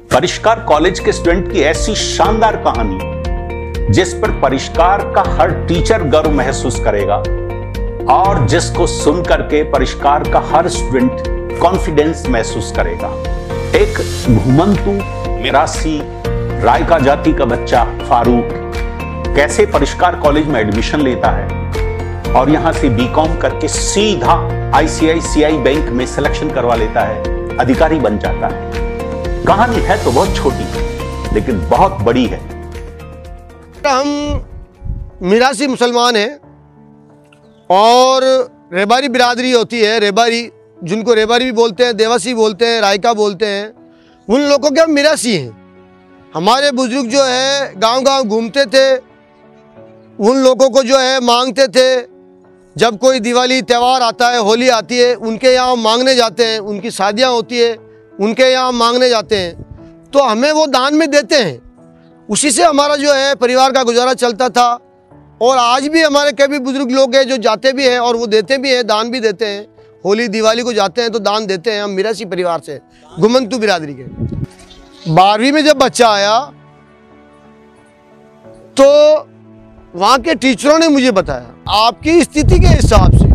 परिष्कार कॉलेज के स्टूडेंट की ऐसी शानदार कहानी, जिस पर परिष्कार का हर टीचर गर्व महसूस करेगा, और जिसको सुन करके परिष्कार का हर स्टूडेंट कॉन्फिडेंस महसूस करेगा। एक घुमंतु, मिरासी, रायका जाति का बच्चा फारूक, कैसे परिष्कार कॉलेज में एडमिशन लेता है, और यहाँ से बीकॉम करके सीधा आईसीआईसीआई बैंक में सिलेक्शन करवा लेता है, अधिकारी बन जाता है। कहानी है तो बहुत छोटी, लेकिन बहुत बड़ी है। हम मिरासी मुसलमान हैं और रेबारी बिरादरी होती है, रेबारी, जिनको रेबारी भी बोलते हैं, देवासी बोलते हैं, रायका बोलते हैं, उन लोगों के हम मिरासी हैं। हमारे बुज़ुर्ग जो है गाँव गाँव घूमते थे, उन लोगों को जो है मांगते थे। जब कोई दिवाली, त्यौहार आता है, होली आती है, उनके यहाँ मांगने जाते हैं, उनकी शादियाँ होती है उनके यहाँ मांगने जाते हैं तो हमें वो दान में देते हैं। उसी से हमारा जो है, परिवार का गुजारा चलता था। और आज भी हमारे कभी बुज़ुर्ग लोग हैं, जो जाते भी हैं और वो देते भी हैं, दान भी देते हैं। होली, दिवाली को जाते हैं तो दान देते हैं हम मिरासी परिवार से गुमंतु बिरादरी के। बारहवीं में जब बच्चा आया तो वहाँ के टीचरों ने मुझे बताया, आपकी स्थिति के हिसाब से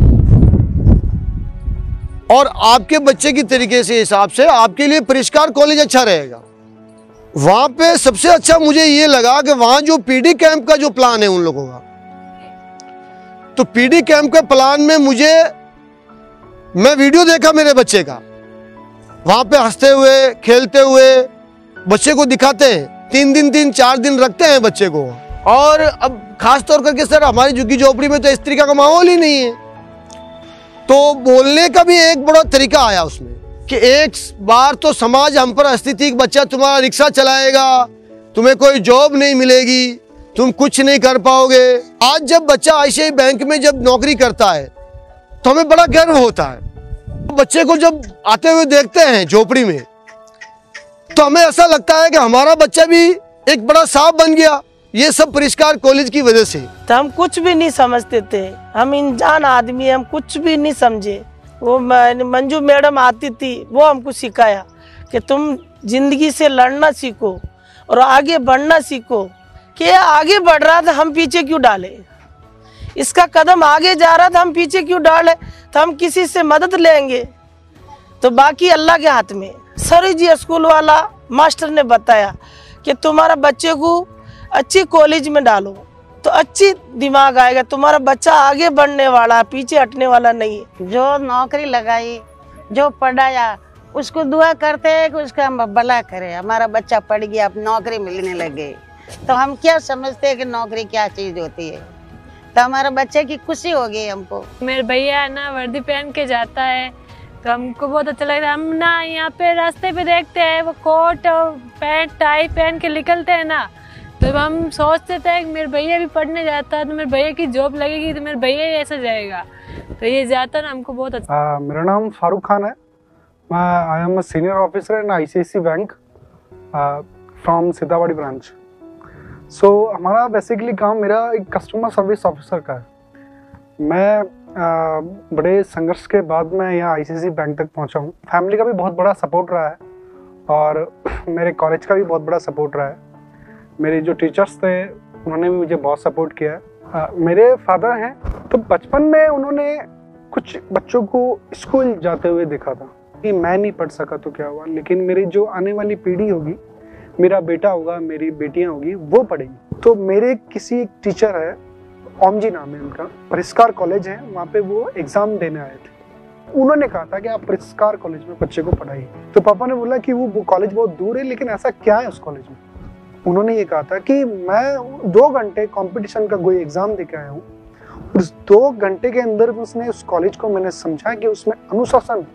और आपके बच्चे की तरीके से हिसाब से आपके लिए परिष्कार कॉलेज अच्छा रहेगा। वहाँ पे सबसे अच्छा मुझे ये लगा कि वहाँ जो पीडी कैंप का जो प्लान है उन लोगों का। तो पीडी कैंप के प्लान में मुझे, मैं वीडियो देखा मेरे बच्चे का। वहाँ पे हँसते हुए, खेलते हुए बच्चे को दिखाते हैं। तीन दिन, तीन, चार दिन रखते हैं बच्चे को। और अब खास तौर करके सर, हमारी झुग्गी झोपड़ी में तो इस तरीका का माहौल ही नहीं है। तो बोलने का भी एक बड़ा तरीका आया उसमें कि एक बार तो समाज हम पर हंसती कि बच्चा तुम्हारा रिक्शा चलाएगा, तुम्हें कोई जॉब नहीं मिलेगी, तुम कुछ नहीं कर पाओगे। आज जब बच्चा आईसीआई बैंक में जब नौकरी करता है तो हमें बड़ा गर्व होता है। बच्चे को जब आते हुए देखते हैं झोपड़ी में तो हमें ऐसा लगता है कि हमारा बच्चा भी एक बड़ा साफ़ बन गया। ये सब परिष्कार कॉलेज की वजह से। तो हम कुछ भी नहीं समझते थे। हम इंसान आदमी हम कुछ भी नहीं समझे। वो मंजू मैडम आती थी, वो हमको सिखाया कि तुम ज़िंदगी से लड़ना सीखो और आगे बढ़ना सीखो कि आगे बढ़ रहा था, हम पीछे क्यों डाले? इसका कदम आगे जा रहा था, हम पीछे क्यों डाले? तो हम किसी से मदद लेंगे। तो बाकी अल्लाह के हाथ में। सर जी, स्कूल वाला मास्टर ने बताया कि तुम्हारा बच्चे को अच्छी कॉलेज में डालो। तो अच्छी दिमाग आएगा तुम्हारा बच्चा आगे बढ़ने वाला पीछे हटने वाला नहीं है। जो नौकरी लगाई जो पढ़ाया उसको दुआ करते हैं कि उसका हम भला करे। हमारा बच्चा पढ़ गया अब नौकरी मिलने लगे। तो हम क्या समझते हैं कि नौकरी क्या चीज़ होती है? तो हमारे बच्चे की खुशी हो गई हमको। मेरे भैया ना वर्दी पहन के जाता है। तो हमको बहुत अच्छा लगता है। हम ना यहाँ पे रास्ते पे देखते हैं वो कोट और पैंट टाई पहन के निकलते हैं ना। तो हम सोचते थे कि मेरे भैया भी पढ़ने जाता है तो मेरे भैया की जॉब लगेगी तो मेरे भैया ही ऐसा जाएगा। तो ये जाता ना हमको बहुत अच्छा आ, मेरा नाम फारूक खान है। मैं I am senior officer in C bank from Sitawadi branch so हमारा बेसिकली काम मेरा एक कस्टमर सर्विस ऑफिसर का है। मैं आ, बड़े संघर्ष के बाद मैं यहाँ आई सी सी बैंक तक पहुँचा हूँ। फैमिली का भी बहुत बड़ा सपोर्ट रहा है और मेरे कॉलेज का भी बहुत बड़ा सपोर्ट रहा है। मेरे जो टीचर्स थे, उन्होंने भी मुझे बहुत सपोर्ट किया। है मेरे फादर हैं तो बचपन में उन्होंने कुछ बच्चों को स्कूल जाते हुए देखा था। कि मैं नहीं पढ़ सका तो क्या हुआ? लेकिन मेरी जो आने वाली पीढ़ी होगी, मेरा बेटा होगा, मेरी बेटियाँ होगी, वो पढ़ेंगी। तो मेरे किसी एक टीचर है ओम जी नाम है उनका परिष्कार कॉलेज है, वहाँ पे वो एग्ज़ाम देने आए थे। उन्होंने कहा था कि आप परिष्कार कॉलेज में बच्चे को पढ़ाइए। तो पापा ने बोला कि वो कॉलेज बहुत दूर है, लेकिन ऐसा क्या है उस कॉलेज में? उन्होंने ये कहा था कि मैं दो घंटे कंपटीशन का कोई एग्ज़ाम दे के आया हूँ। उस दो घंटे के अंदर उसने उस कॉलेज को मैंने समझा कि उसमें अनुशासन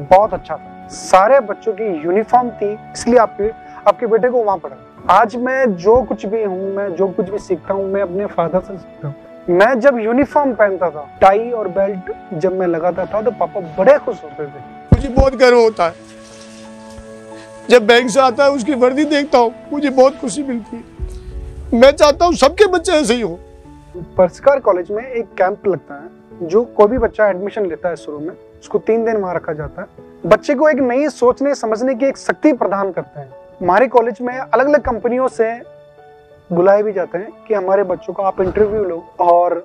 बहुत अच्छा था। सारे बच्चों की यूनिफॉर्म थी, इसलिए आपके आपके बेटे को वहाँ पढ़ा आज मैं जो कुछ भी हूँ, मैं जो कुछ भी सीखता हूँ, मैं अपने फादर से सीखता हूँ। मैं जब यूनिफॉर्म पहनता था टाई और बेल्ट जब मैं लगाता था तो पापा बड़े खुश होते थे। मुझे बहुत गर्व होता है। जब बैंक से आता है उसकी वर्दी देखता हूँ मुझे बहुत खुशी मिलती है। मैं चाहता हूँ सबके बच्चे ऐसे ही हो। परस्कार कॉलेज में एक कैंप लगता है जो कोई भी बच्चा एडमिशन लेता है शुरू में उसको तीन दिन वहाँ रखा जाता है। बच्चे को एक नई सोचने समझने की एक शक्ति प्रदान करते हैं। हमारे कॉलेज में अलग अलग कंपनियों से बुलाए भी जाते हैं कि हमारे बच्चों का आप इंटरव्यू लो और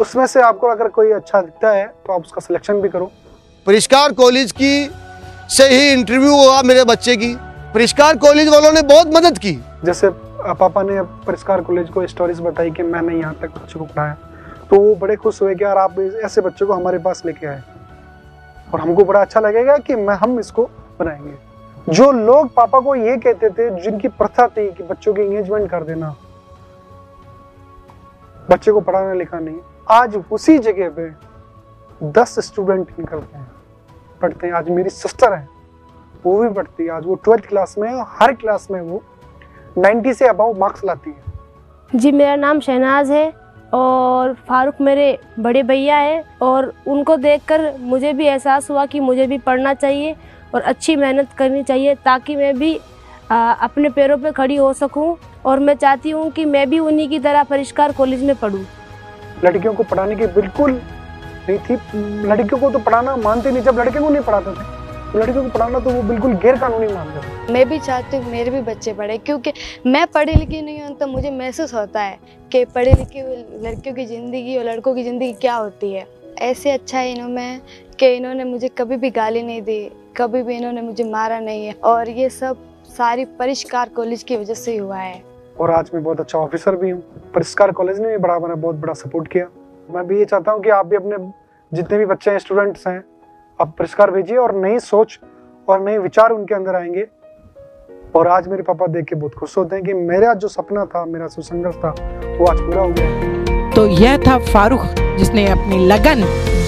उसमें से आपको अगर कोई अच्छा दिखता है तो आप उसका सिलेक्शन भी करो। परिष्कार कॉलेज की से ही इंटरव्यू हुआ मेरे बच्चे की। परिष्कार कॉलेज वालों ने बहुत मदद की। जैसे पापा ने परिष्कार कॉलेज को स्टोरीज बताई कि मैंने यहाँ तक बच्चों को पढ़ाया। तो वो बड़े खुश हुए कि यार आप ऐसे बच्चों को हमारे पास लेके आए। और हमको बड़ा अच्छा लगेगा कि मैं हम इसको बनाएँगे। जो लोग पापा को ये कहते थे, जिनकी प्रथा थी कि बच्चों की एंगेजमेंट कर देना, बच्चे को पढ़ाना लिखाना नहीं, आज उसी जगह पे दस स्टूडेंट निकलते हैं। पढ़ते हैं आज मेरी सिस्टर है वो भी पढ़ती है आज वो ट्वेल्थ क्लास में है हर क्लास में वो 90 से अबाव मार्क्स लाती है। जी मेरा नाम शहनाज है और फारूक मेरे बड़े भैया है और उनको देखकर मुझे भी एहसास हुआ कि मुझे भी पढ़ना चाहिए और अच्छी मेहनत करनी चाहिए ताकि मैं भी आ, अपने पैरों पर पे खड़ी हो सकूँ और मैं चाहती हूँ कि मैं भी उन्हीं की तरह परिष्कार कॉलेज में पढूं। लड़कियों को पढ़ाने की बिल्कुल नहीं थी। लड़कियों को तो पढ़ाना मानते नहीं जब लड़के को नहीं पढ़ाते थे तो लड़कियों को पढ़ाना तो वो बिल्कुल गैर कानूनी मानते थे। मैं भी चाहती हूँ मेरे भी बच्चे पढ़े क्योंकि मैं पढ़ी लिखी नहीं हूँ तो मुझे महसूस होता है कि पढ़ी लिखी लड़कियों की ज़िंदगी और लड़कों की ज़िंदगी क्या होती है। ऐसे अच्छा है इन्होंने कि इन्होंने मुझे कभी भी गाली नहीं दी कभी भी इन्होंने मुझे मारा नहीं है और ये सब सारी परिष्कार कॉलेज की वजह से हुआ है। और आज मैं बहुत अच्छा ऑफिसर भी हूँ। परिष्कार कॉलेज ने भी बड़ा मैंने बहुत बड़ा सपोर्ट किया। मैं भी ये चाहता हूँ कि आप भी अपने जितने भी बच्चे हैं स्टूडेंट्स हैं, आप परिष्कार भेजिए और नई सोच और नए विचार उनके अंदर आएँगे। और आज मेरे पापा देख के बहुत खुश होते हैं कि मेरा जो सपना था, मेरा जो संघर्ष था, वो आज पूरा हो गया तो यह था फारूक जिसने अपनी लगन,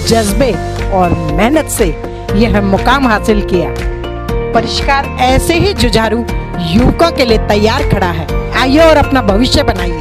जज्बे और मेहनत से यह मुकाम हासिल किया। परिष्कार ऐसे ही जुझारू युवकों के लिए तैयार खड़ा है। आइए और अपना भविष्य बनाइए।